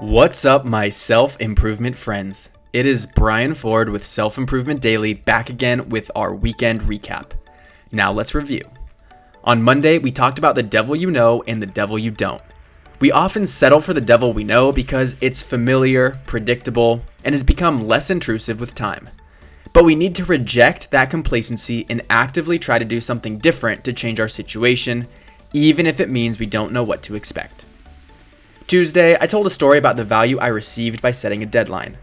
What's up, my self improvement friends? It is Brian Ford with Self Improvement Daily back again with our weekend recap. Now let's review. On Monday, we talked about the devil you know and the devil you don't. We often settle for the devil we know because it's familiar, predictable, and has become less intrusive with time. But we need to reject that complacency and actively try to do something different to change our situation, even if it means we don't know what to expect. Tuesday, I told a story about the value I received by setting a deadline.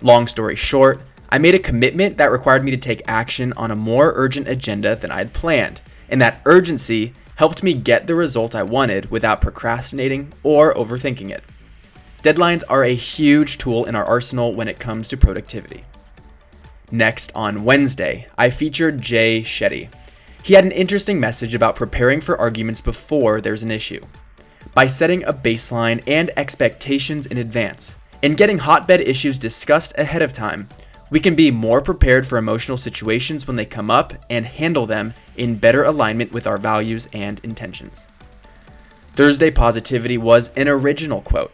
Long story short, I made a commitment that required me to take action on a more urgent agenda than I had planned, and that urgency helped me get the result I wanted without procrastinating or overthinking it. Deadlines are a huge tool in our arsenal when it comes to productivity. Next, on Wednesday, I featured Jay Shetty. He had an interesting message about preparing for arguments before there's an issue by setting a baseline and expectations in advance. And getting hotbed issues discussed ahead of time, we can be more prepared for emotional situations when they come up and handle them in better alignment with our values and intentions. Thursday Positivity was an original quote.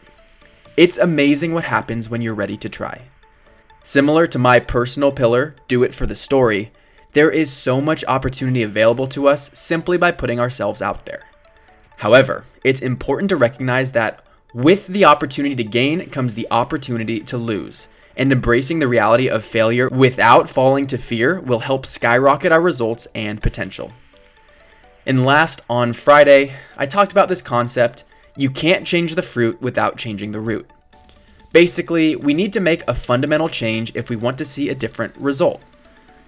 It's amazing what happens when you're ready to try. Similar to my personal pillar, do it for the story, there is so much opportunity available to us simply by putting ourselves out there. However, it's important to recognize that with the opportunity to gain comes the opportunity to lose. And embracing the reality of failure without falling to fear will help skyrocket our results and potential. And last, on Friday, I talked about this concept you can't change the fruit without changing the root. Basically, we need to make a fundamental change if we want to see a different result.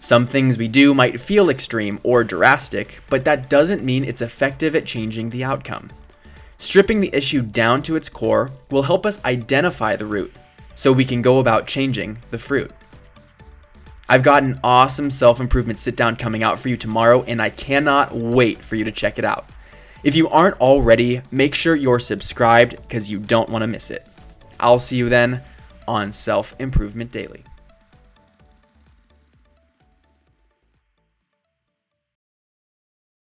Some things we do might feel extreme or drastic, but that doesn't mean it's effective at changing the outcome. Stripping the issue down to its core will help us identify the root so we can go about changing the fruit. I've got an awesome self improvement sit down coming out for you tomorrow, and I cannot wait for you to check it out. If you aren't already, make sure you're subscribed because you don't want to miss it. I'll see you then on Self Improvement Daily.